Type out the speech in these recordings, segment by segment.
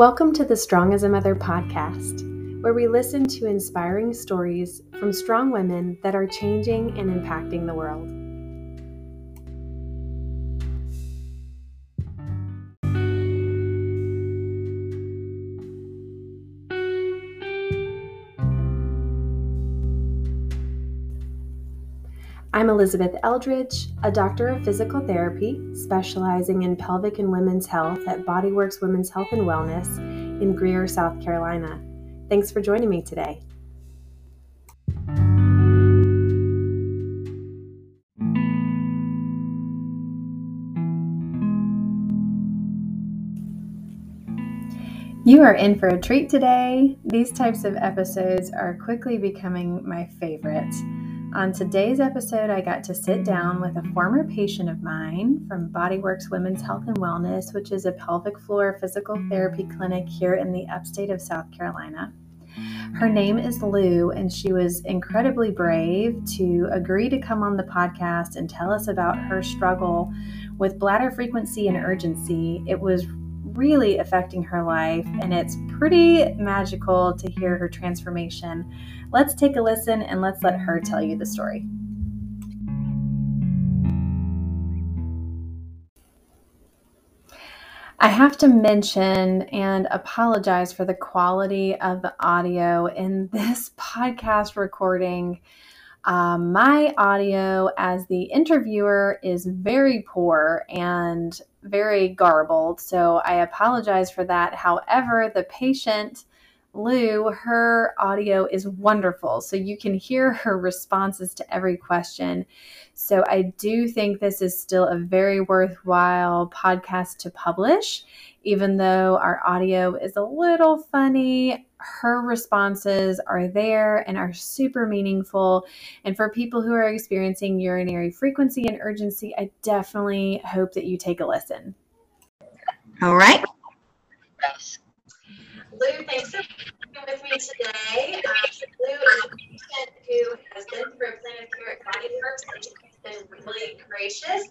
Welcome to the Strong as a Mother podcast, where we listen to inspiring stories from strong women that are changing and impacting the world. I'm Elizabeth Eldridge, a doctor of physical therapy specializing in pelvic and women's health at Bodyworks Women's Health and Wellness in Greer, South Carolina. Thanks for joining me today. You are in for a treat today. These types of episodes are quickly becoming my favorite. On today's episode, I got to sit down with a former patient of mine from Bodyworks Women's Health and Wellness, which is a pelvic floor physical therapy clinic here in the upstate of South Carolina. Her name is Lou, and she was incredibly brave to agree to come on the podcast and tell us about her struggle with bladder frequency and urgency. It was really affecting her life, and it's pretty magical to hear her transformation. Let's take a listen and let's let her tell you the story. I have to mention and apologize for the quality of the audio in this podcast recording. Um, my audio as the interviewer is very poor and very garbled, so I apologize for that. However, the patient, Lou, her audio is wonderful, so you can hear her responses to every question. So I do think this is still a very worthwhile podcast to publish, even though our audio is a little funny her responses are there and are super meaningful. And for people who are experiencing urinary frequency and urgency, I definitely hope that you take a listen. All right. Lou, thanks for being with me today. Um, Lou is a patient who has been through a plan of care at Bodyworks and she's been really gracious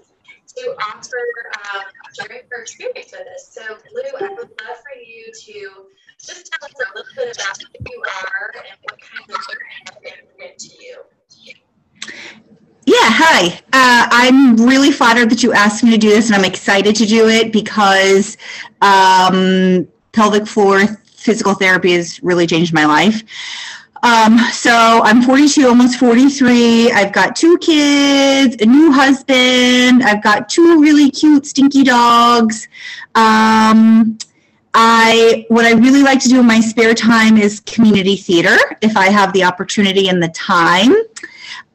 to offer um, sharing her experience with us. So, Lou, I would love for you to just tell a little bit about who you are and what kind of work have been to you. Yeah, hi. Uh, I'm really flattered that you asked me to do this, and I'm excited to do it because um, pelvic floor physical therapy has really changed my life. Um, so I'm 42, almost 43. I've got two kids, a new husband. I've got two really cute, stinky dogs. Um, I what I really like to do in my spare time is community theater if I have the opportunity and the time.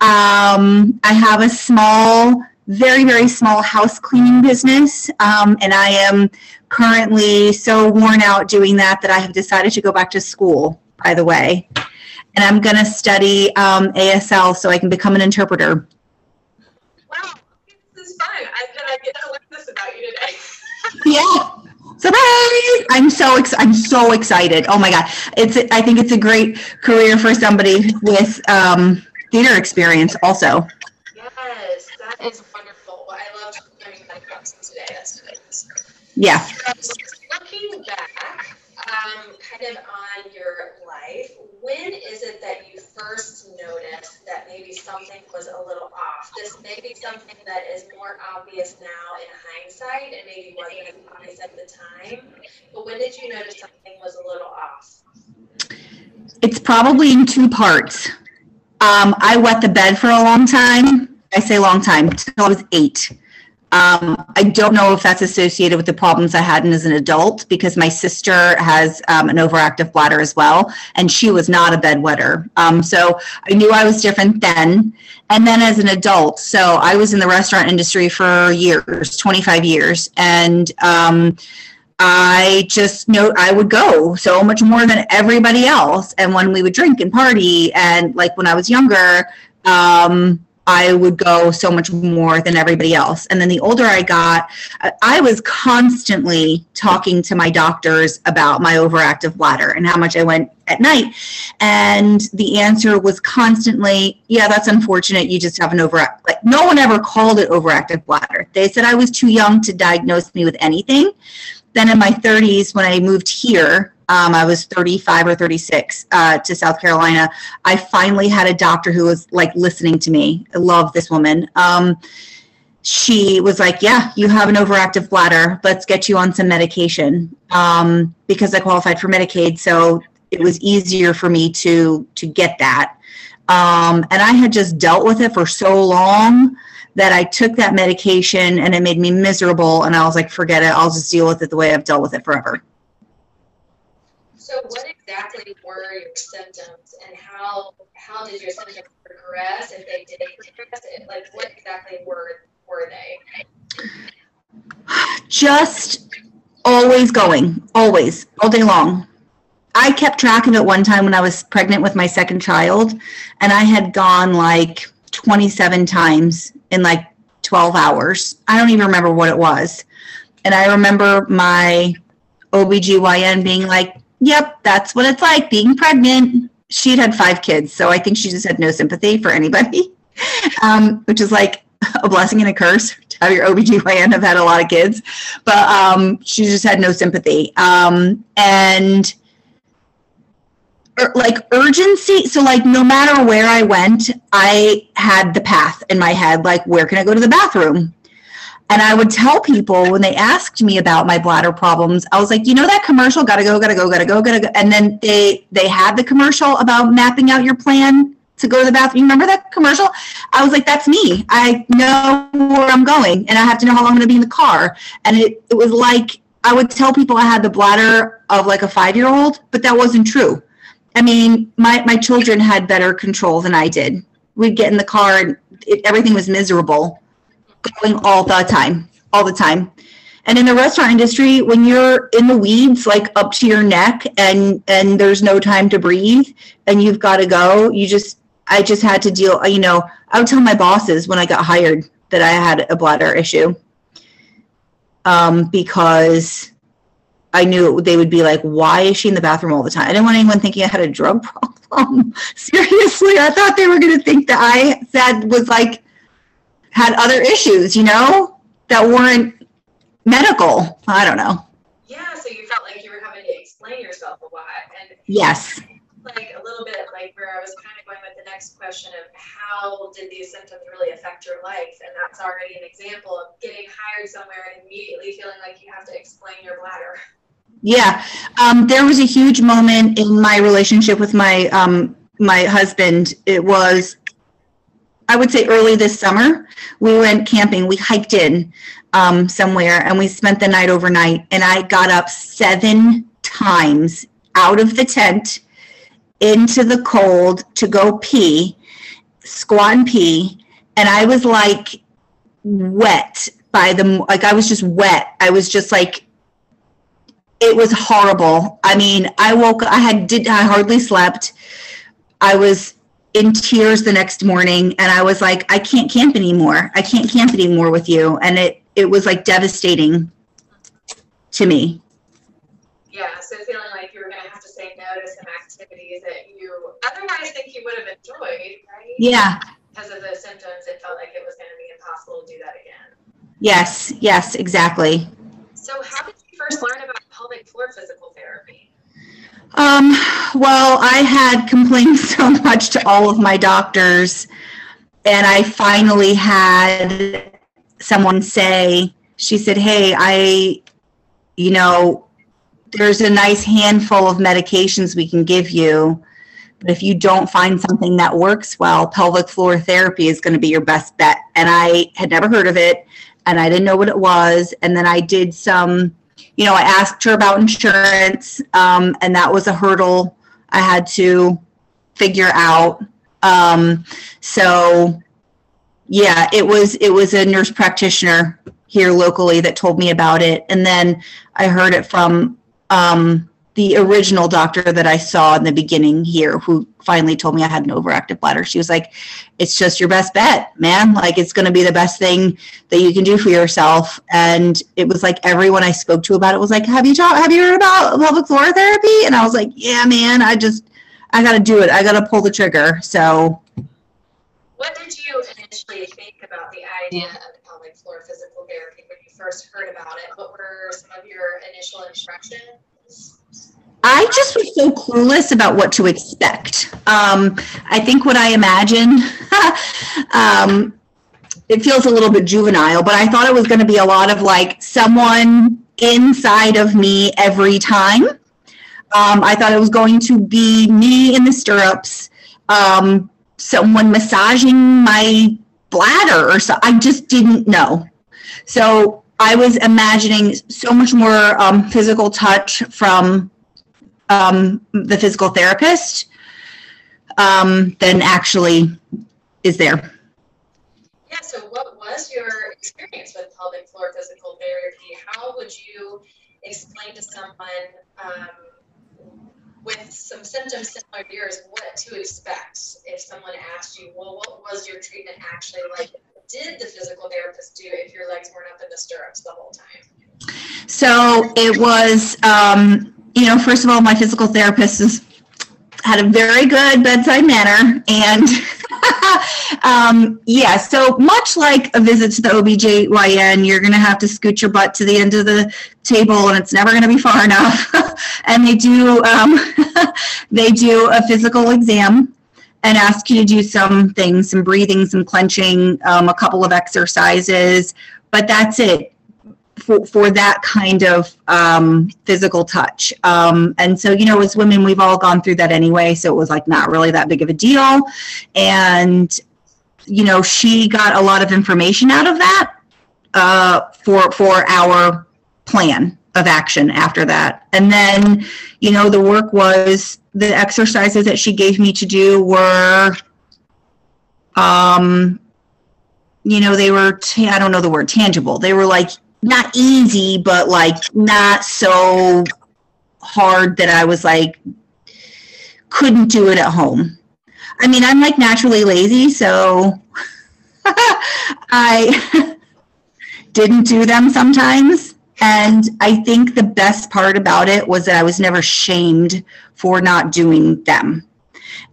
Um, I have a small, very very small house cleaning business, um, and I am currently so worn out doing that that I have decided to go back to school. By the way, and I'm going to study um, ASL so I can become an interpreter. Wow, this is fun! I, I get to learn this about you today. yeah surprise! I'm so ex- i'm so excited. Oh my god. It's i think it's a great career for somebody with um, theater experience also. Yes that is wonderful. I love learning about today. That's nice. Yeah. So, looking back um, kind of on your life when is it that you first noticed that maybe something was a little off? This may be something that is more obvious now in hindsight and maybe wasn't as obvious at the time. But when did you notice something was a little off? It's probably in two parts. Um, I wet the bed for a long time. I say long time, until I was eight. Um, I don't know if that's associated with the problems I had as an adult because my sister has um, an overactive bladder as well, and she was not a bedwetter. Um, so I knew I was different then. And then as an adult, so I was in the restaurant industry for years, 25 years, and um, I just know I would go so much more than everybody else. And when we would drink and party, and like when I was younger, um, I would go so much more than everybody else. And then the older I got, I was constantly talking to my doctors about my overactive bladder and how much I went at night. And the answer was constantly, yeah, that's unfortunate. You just have an overactive. Like no one ever called it overactive bladder. They said I was too young to diagnose me with anything. then in my 30s, when I moved here, um, I was 35 or 36 uh, to South Carolina. I finally had a doctor who was like listening to me. I love this woman. Um, she was like, "Yeah, you have an overactive bladder. Let's get you on some medication." Um, because I qualified for Medicaid, so it was easier for me to to get that. Um, and I had just dealt with it for so long that I took that medication and it made me miserable. And I was like, "Forget it. I'll just deal with it the way I've dealt with it forever." So, what exactly were your symptoms, and how how did your symptoms progress? If they did progress, like what exactly were were they? Just always going, always, all day long. I kept track of it one time when I was pregnant with my second child, and I had gone like 27 times in like 12 hours. I don't even remember what it was. And I remember my OBGYN being like, Yep, that's what it's like being pregnant. She'd had five kids, so I think she just had no sympathy for anybody, um, which is like a blessing and a curse to have your OBGYN have had a lot of kids. But um, she just had no sympathy. Um, and like urgency so like no matter where i went i had the path in my head like where can i go to the bathroom and i would tell people when they asked me about my bladder problems i was like you know that commercial gotta go gotta go gotta go gotta go and then they they had the commercial about mapping out your plan to go to the bathroom. You remember that commercial? I was like that's me. I know where i'm going and i have to know how long i'm to be in the car. And it, it was like i would tell people i had the bladder of like a five year old but that wasn't true. I mean, my, my children had better control than I did. We'd get in the car and it, everything was miserable, going all the time, all the time. And in the restaurant industry, when you're in the weeds, like up to your neck, and and there's no time to breathe, and you've got to go, you just, I just had to deal. You know, I would tell my bosses when I got hired that I had a bladder issue, um, because I knew they would be like, why is she in the bathroom all the time? I didn't want anyone thinking I had a drug problem. Seriously, I thought they were going to think that I said was like, had other issues, you know, that weren't medical. I don't know. Yeah, so you felt like you were having to explain yourself a lot. And yes. Like a little bit like where I was kind of going with the next question of how did these symptoms really affect your life? And that's already an example of getting hired somewhere and immediately feeling like you have to explain your bladder. Yeah, um, there was a huge moment in my relationship with my um, my husband. It was, I would say, early this summer. We went camping. We hiked in um, somewhere, and we spent the night overnight. And I got up seven times out of the tent into the cold to go pee, squat and pee, and I was like wet by the like I was just wet. I was just like it was horrible. I mean, I woke I had did I hardly slept. I was in tears the next morning and I was like, I can't camp anymore. I can't camp anymore with you. And it it was like devastating to me. Yeah, so feeling like you were gonna have to say no to some activities that you otherwise think you would have enjoyed, right? Yeah. Because of the symptoms, it felt like it was gonna be impossible to do that again. Yes, yes, exactly. So how did you first learn about pelvic floor physical therapy? Um, well, I had complained so much to all of my doctors, and I finally had someone say, she said, Hey, I, you know, there's a nice handful of medications we can give you. But if you don't find something that works well, pelvic floor therapy is going to be your best bet. And I had never heard of it and I didn't know what it was. And then I did some you know, I asked her about insurance, um, and that was a hurdle I had to figure out. Um, so, yeah, it was it was a nurse practitioner here locally that told me about it, and then I heard it from um, the original doctor that I saw in the beginning here, who finally told me I had an overactive bladder. She was like, "It's just your best bet, man. Like it's going to be the best thing that you can do for yourself." And it was like everyone I spoke to about it was like, "Have you talked? Have you heard about pelvic floor therapy?" And I was like, "Yeah, man. I just, I got to do it. I got to pull the trigger." So. What did you initially think about the idea of pelvic floor physical therapy when you first heard about it? What were some of your initial impressions? I just was so clueless about what to expect. Um, I think what I imagined, um, it feels a little bit juvenile, but I thought it was going to be a lot of like someone inside of me every time. Um, I thought it was going to be me in the stirrups, um, someone massaging my bladder or so. I just didn't know. So I was imagining so much more um, physical touch from um, the physical therapist um, than actually is there. Yeah, so what was your experience with pelvic floor physical therapy? How would you explain to someone um, with some symptoms similar to yours what to expect if someone asked you, well, what was your treatment actually like? What did the physical therapist do if your legs weren't up in the stirrups the whole time? So it was, um, you know, first of all, my physical therapist has had a very good bedside manner. And um, yeah, so much like a visit to the OBGYN, you're going to have to scoot your butt to the end of the table and it's never going to be far enough. and they do, um, they do a physical exam and ask you to do some things, some breathing, some clenching, um, a couple of exercises, but that's it for, for that kind of um, physical touch. Um, and so, you know, as women, we've all gone through that anyway. So it was like not really that big of a deal. And, you know, she got a lot of information out of that uh, for, for our plan of action after that. And then, you know, the work was the exercises that she gave me to do were, um, you know, they were, I don't know the word tangible. They were like not easy, but like not so hard that I was like, couldn't do it at home. I mean, I'm like naturally lazy, so I didn't do them sometimes. And I think the best part about it was that I was never shamed for not doing them.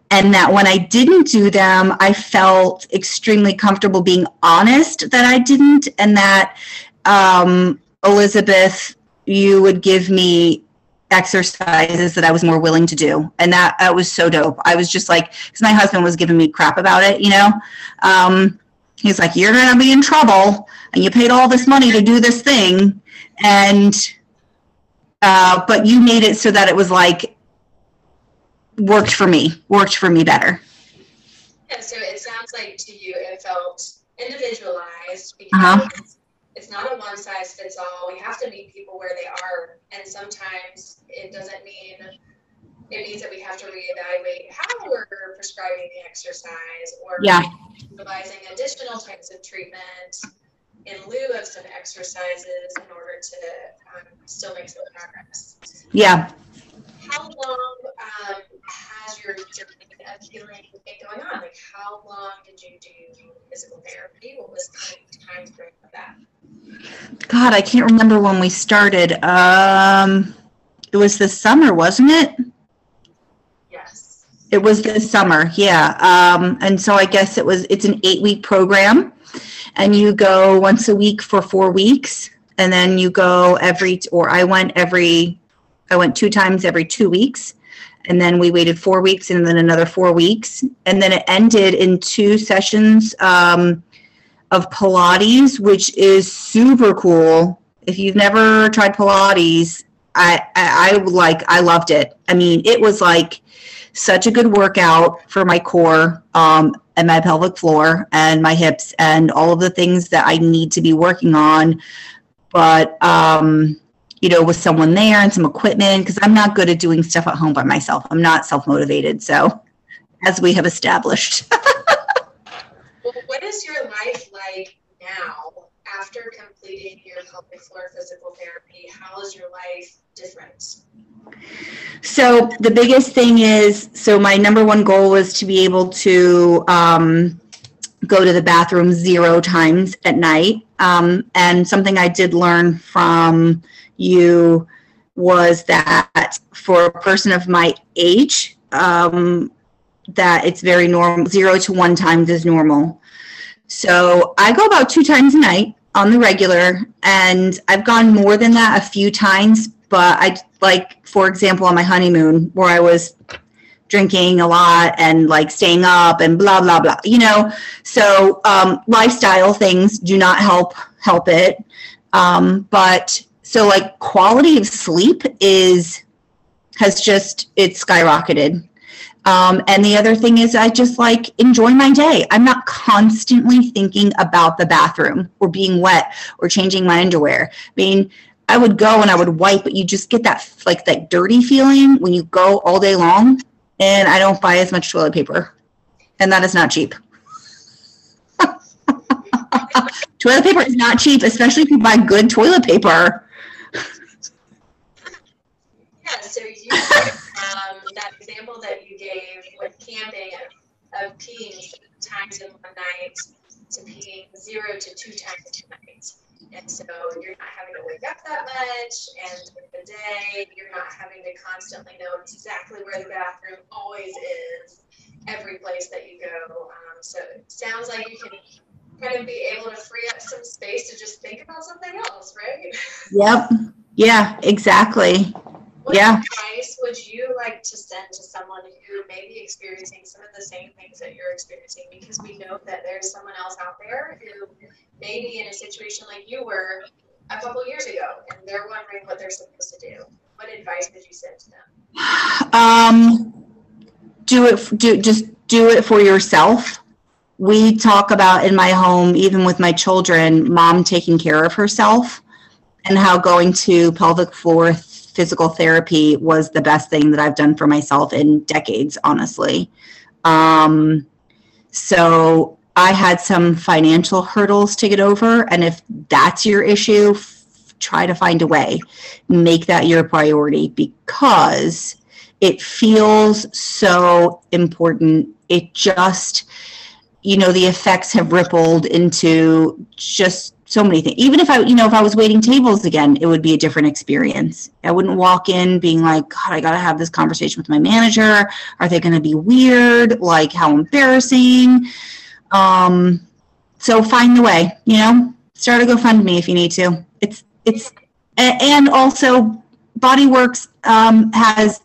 And that when I didn't do them, I felt extremely comfortable being honest that I didn't, and that um, Elizabeth, you would give me exercises that I was more willing to do. And that, that was so dope. I was just like, because my husband was giving me crap about it, you know? Um, he's like, you're going to be in trouble and you paid all this money to do this thing. And, uh, but you made it so that it was like, worked for me, worked for me better. Yeah, so it sounds like to you it felt individualized because Uh-huh. It's not a one size fits all. We have to meet people where they are, and sometimes it doesn't mean it means that we have to reevaluate how we're prescribing the exercise or Yeah. utilizing additional types of treatment in lieu of some exercises in order to um, still make some progress. Yeah. How long um, has your journey of healing been going on? Like, how long did you do physical therapy? What was the time frame of that? God, I can't remember when we started. Um, it was this summer, wasn't it? Yes. It was this summer, yeah. Um, and so I guess it was, it's an eight week program. And you go once a week for four weeks. And then you go every, or I went every, I went two times every two weeks. And then we waited four weeks and then another four weeks. And then it ended in two sessions um, of Pilates, which is super cool. If you've never tried Pilates, I, I, I like, I loved it. I mean, it was like, such a good workout for my core um, and my pelvic floor and my hips and all of the things that I need to be working on. But, um, you know, with someone there and some equipment, because I'm not good at doing stuff at home by myself. I'm not self motivated. So, as we have established. Well, what is your life like now after completing your pelvic floor physical therapy? How is your life different? So the biggest thing is, so my number one goal was to be able to um, go to the bathroom zero times at night. Um, and something I did learn from you was that for a person of my age, um, that it's very normal. Zero to one times is normal. So I go about two times a night. on the regular, and I've gone more than that a few times. But I like, for example, on my honeymoon, where I was drinking a lot and like staying up and blah blah blah. You know, so um, lifestyle things do not help help it. Um, but so like quality of sleep is has just it's skyrocketed um, and the other thing is, I just like enjoy my day. I'm not constantly thinking about the bathroom or being wet or changing my underwear. I mean, I would go and I would wipe, but you just get that like that dirty feeling when you go all day long. And I don't buy as much toilet paper, and that is not cheap. toilet paper is not cheap, especially if you buy good toilet paper. Yeah, so you um, that example that you gave with camping of, of peeing times in one night to peeing zero to two times a night. And so you're not having to wake up that much, and the day, you're not having to constantly know exactly where the bathroom always is, every place that you go. Um, so it sounds like you can kind of be able to free up some space to just think about something else, right? Yep. Yeah, exactly. What Yeah. advice would you like to send to someone who may be experiencing some of the same things that you're experiencing? Because we know that there's someone else out there who may be in a situation like you were a couple years ago and they're wondering what they're supposed to do. What advice would you send to them? Um, do it. Do just do it for yourself. We talk about in my home, even with my children, mom taking care of herself, and how going to pelvic floor physical therapy was the best thing that I've done for myself in decades, honestly. Um, so I had some financial hurdles to get over, and if that's your issue, f- try to find a way, make that your priority because it feels so important. It just, you know, the effects have rippled into just so many things. Even if I, you know, if I was waiting tables again, it would be a different experience. I wouldn't walk in being like, God, I got to have this conversation with my manager. Are they going to be weird? Like, how embarrassing. Um, so find the way, you know, start a GoFundMe if you need to. It's, it's, and also Bodyworks um, has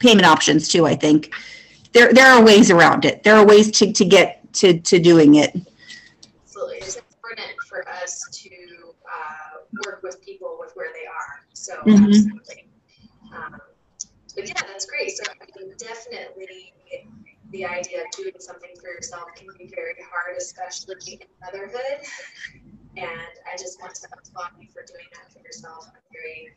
payment options too, I think. There, there are ways around it. There are ways to, to get to, to doing it. Absolutely. It's important for us to uh, work with people with where they are. So, Mhm. absolutely. Um, but yeah, that's great. So, I mean, definitely the idea of doing something for yourself can be very hard, especially in motherhood. And I just want to applaud you for doing that for yourself. I'm very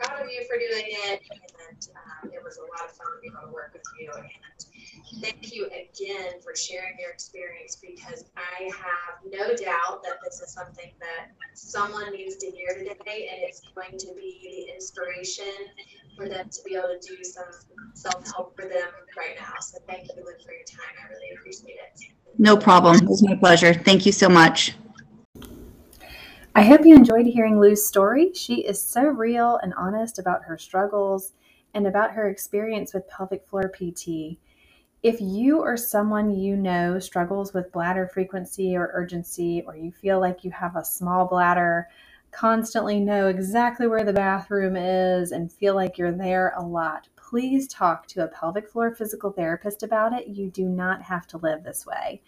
proud of you for doing it. And um, it was a lot of fun to be able to work with you. And thank you again for sharing your experience because I have no doubt that this is something that someone needs to hear today and it's going to be the inspiration for them to be able to do some self-help for them right now. So thank you, Lynn, for your time. I really appreciate it. No problem. It was my pleasure. Thank you so much. I hope you enjoyed hearing Lou's story. She is so real and honest about her struggles and about her experience with pelvic floor PT. If you or someone you know struggles with bladder frequency or urgency, or you feel like you have a small bladder, constantly know exactly where the bathroom is, and feel like you're there a lot, please talk to a pelvic floor physical therapist about it. You do not have to live this way.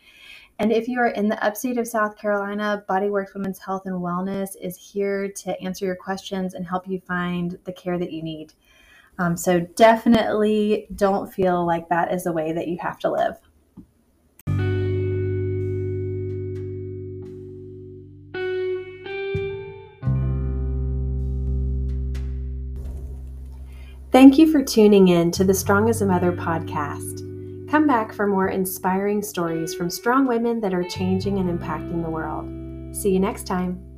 And if you are in the upstate of South Carolina, Bodyworks Women's Health and Wellness is here to answer your questions and help you find the care that you need. Um, so definitely don't feel like that is the way that you have to live. Thank you for tuning in to the Strong as a Mother podcast. Come back for more inspiring stories from strong women that are changing and impacting the world. See you next time.